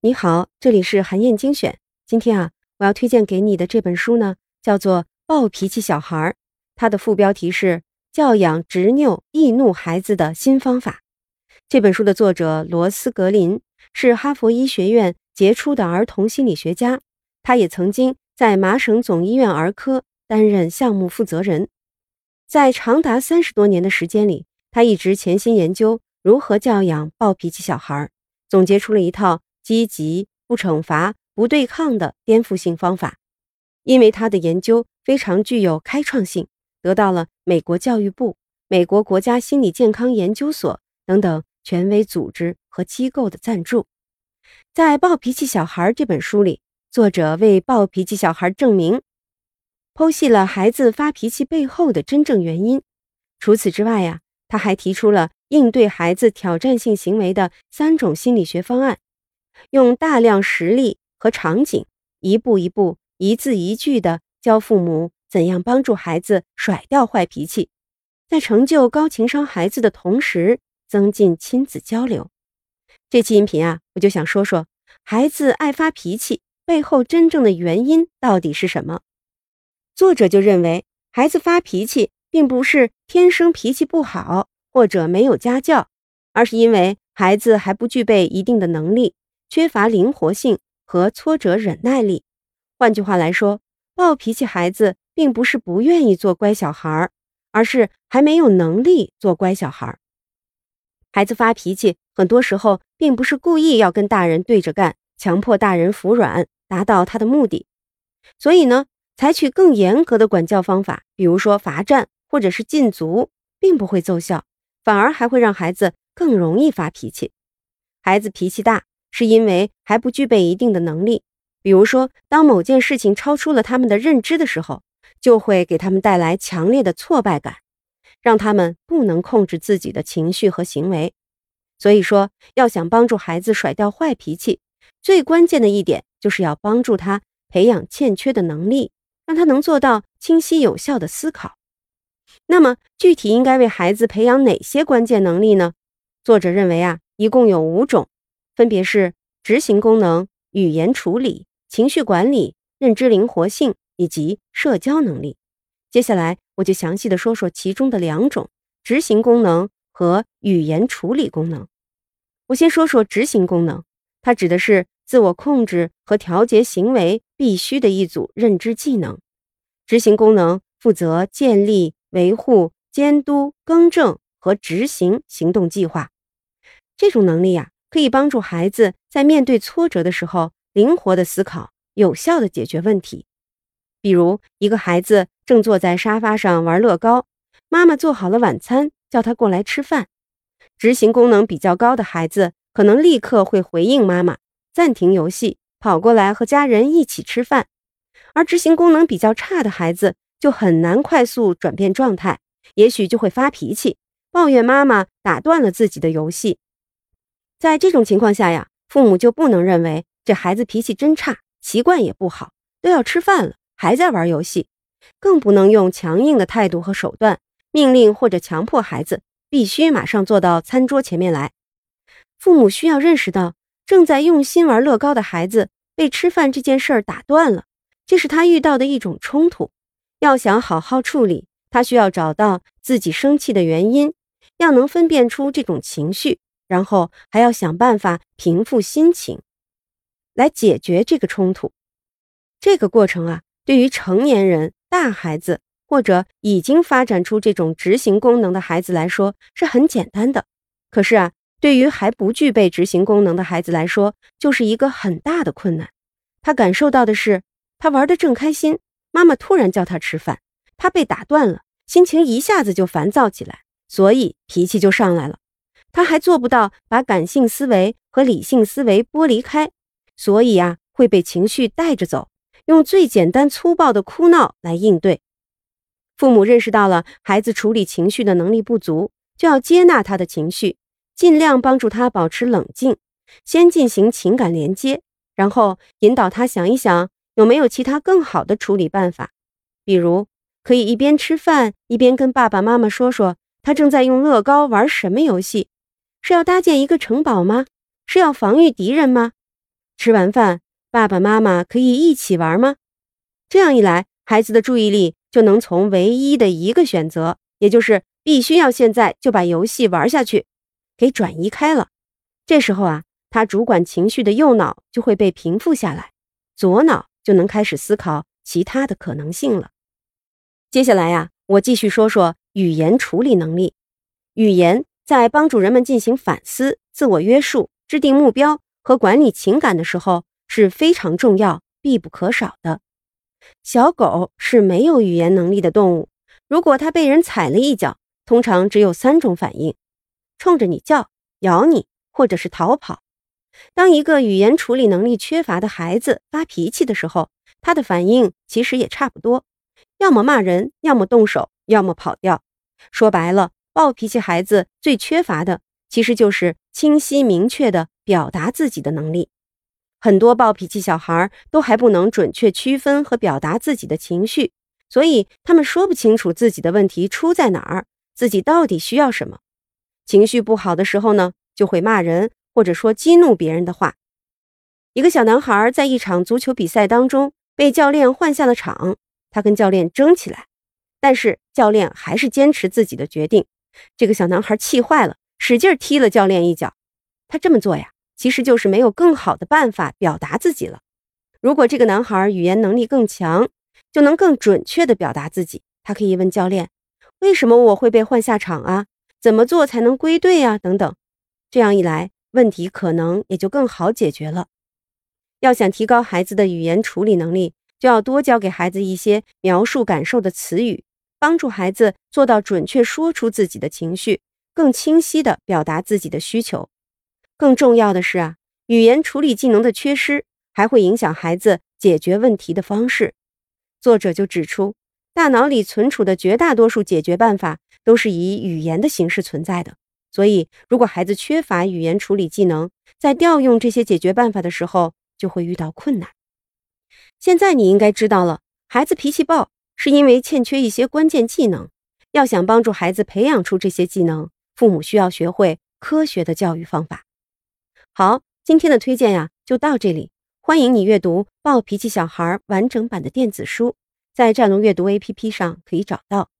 你好，这里是韩燕精选。今天啊，我要推荐给你的这本书呢，叫做《暴脾气小孩》，它的副标题是《教养执拗易怒孩子的新方法》。这本书的作者罗斯格林是哈佛医学院杰出的儿童心理学家，他也曾经在麻省总医院儿科担任项目负责人。在长达三十多年的时间里，他一直潜心研究如何教养暴脾气小孩，总结出了一套。积极不惩罚、不对抗的颠覆性方法，因为他的研究非常具有开创性，得到了美国教育部、美国国家心理健康研究所等等权威组织和机构的赞助。在《暴脾气小孩》这本书里，作者为暴脾气小孩证明，剖析了孩子发脾气背后的真正原因。除此之外呀，他还提出了应对孩子挑战性行为的三种心理学方案。用大量实例和场景，一步一步、一字一句地教父母怎样帮助孩子甩掉坏脾气，在成就高情商孩子的同时，增进亲子交流。这期音频啊，我就想说说孩子爱发脾气背后真正的原因到底是什么。作者就认为，孩子发脾气并不是天生脾气不好或者没有家教，而是因为孩子还不具备一定的能力。缺乏灵活性和挫折忍耐力。换句话来说，暴脾气孩子并不是不愿意做乖小孩，而是还没有能力做乖小孩。孩子发脾气，很多时候并不是故意要跟大人对着干，强迫大人服软，达到他的目的。所以呢，采取更严格的管教方法，比如说罚站或者是禁足，并不会奏效，反而还会让孩子更容易发脾气。孩子脾气大。是因为还不具备一定的能力，比如说，当某件事情超出了他们的认知的时候，就会给他们带来强烈的挫败感，让他们不能控制自己的情绪和行为。所以说，要想帮助孩子甩掉坏脾气，最关键的一点就是要帮助他培养欠缺的能力，让他能做到清晰有效的思考。那么，具体应该为孩子培养哪些关键能力呢？作者认为啊，一共有五种。分别是执行功能、语言处理、情绪管理、认知灵活性以及社交能力。接下来我就详细的说说其中的两种：执行功能和语言处理功能。我先说说执行功能，它指的是自我控制和调节行为必须的一组认知技能。执行功能负责建立、维护、监督、更正和执行行动计划。这种能力呀。可以帮助孩子在面对挫折的时候灵活的思考，有效的解决问题。比如，一个孩子正坐在沙发上玩乐高，妈妈做好了晚餐，叫他过来吃饭。执行功能比较高的孩子可能立刻会回应妈妈，暂停游戏，跑过来和家人一起吃饭。而执行功能比较差的孩子就很难快速转变状态，也许就会发脾气，抱怨妈妈打断了自己的游戏。在这种情况下呀，父母就不能认为这孩子脾气真差，习惯也不好，都要吃饭了还在玩游戏，更不能用强硬的态度和手段命令或者强迫孩子必须马上坐到餐桌前面来。父母需要认识到，正在用心玩乐高的孩子被吃饭这件事儿打断了，这是他遇到的一种冲突。要想好好处理，他需要找到自己生气的原因，要能分辨出这种情绪。然后还要想办法平复心情，来解决这个冲突。这个过程啊，对于成年人、大孩子或者已经发展出这种执行功能的孩子来说是很简单的。可是啊，对于还不具备执行功能的孩子来说，就是一个很大的困难。他感受到的是，他玩得正开心，妈妈突然叫他吃饭，他被打断了，心情一下子就烦躁起来，所以脾气就上来了。他还做不到把感性思维和理性思维剥离开，所以啊会被情绪带着走，用最简单粗暴的哭闹来应对。父母认识到了孩子处理情绪的能力不足，就要接纳他的情绪，尽量帮助他保持冷静，先进行情感连接，然后引导他想一想有没有其他更好的处理办法，比如可以一边吃饭一边跟爸爸妈妈说说他正在用乐高玩什么游戏。是要搭建一个城堡吗？是要防御敌人吗？吃完饭，爸爸妈妈可以一起玩吗？这样一来，孩子的注意力就能从唯一的一个选择，也就是必须要现在就把游戏玩下去，给转移开了。这时候啊，他主管情绪的右脑就会被平复下来，左脑就能开始思考其他的可能性了。接下来呀，我继续说说语言处理能力。语言在帮助人们进行反思、自我约束、制定目标和管理情感的时候是非常重要、必不可少的。小狗是没有语言能力的动物，如果它被人踩了一脚，通常只有三种反应：冲着你叫、咬你，或者是逃跑。当一个语言处理能力缺乏的孩子发脾气的时候，他的反应其实也差不多，要么骂人，要么动手，要么跑掉。说白了。暴脾气孩子最缺乏的，其实就是清晰明确的表达自己的能力。很多暴脾气小孩都还不能准确区分和表达自己的情绪，所以他们说不清楚自己的问题出在哪儿，自己到底需要什么。情绪不好的时候呢，就会骂人或者说激怒别人的话。一个小男孩在一场足球比赛当中被教练换下了场，他跟教练争起来，但是教练还是坚持自己的决定。这个小男孩气坏了，使劲踢了教练一脚。他这么做呀，其实就是没有更好的办法表达自己了。如果这个男孩语言能力更强，就能更准确地表达自己。他可以问教练：“为什么我会被换下场啊？怎么做才能归队啊？”等等。这样一来，问题可能也就更好解决了。要想提高孩子的语言处理能力，就要多教给孩子一些描述感受的词语。帮助孩子做到准确说出自己的情绪，更清晰地表达自己的需求。更重要的是啊，语言处理技能的缺失还会影响孩子解决问题的方式。作者就指出，大脑里存储的绝大多数解决办法都是以语言的形式存在的。所以，如果孩子缺乏语言处理技能，在调用这些解决办法的时候就会遇到困难。现在你应该知道了，孩子脾气暴。是因为欠缺一些关键技能，要想帮助孩子培养出这些技能，父母需要学会科学的教育方法。好，今天的推荐呀就到这里，欢迎你阅读《暴脾气小孩》完整版的电子书，在战龙阅读 APP 上可以找到。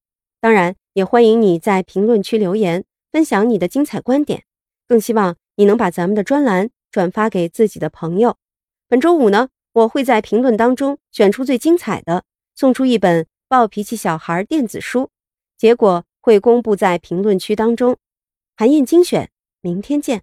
当然，也欢迎你在评论区留言，分享你的精彩观点。更希望你能把咱们的专栏转发给自己的朋友。本周五呢，我会在评论当中选出最精彩的。送出一本《暴脾气小孩》电子书，结果会公布在评论区当中。韩燕精选，明天见。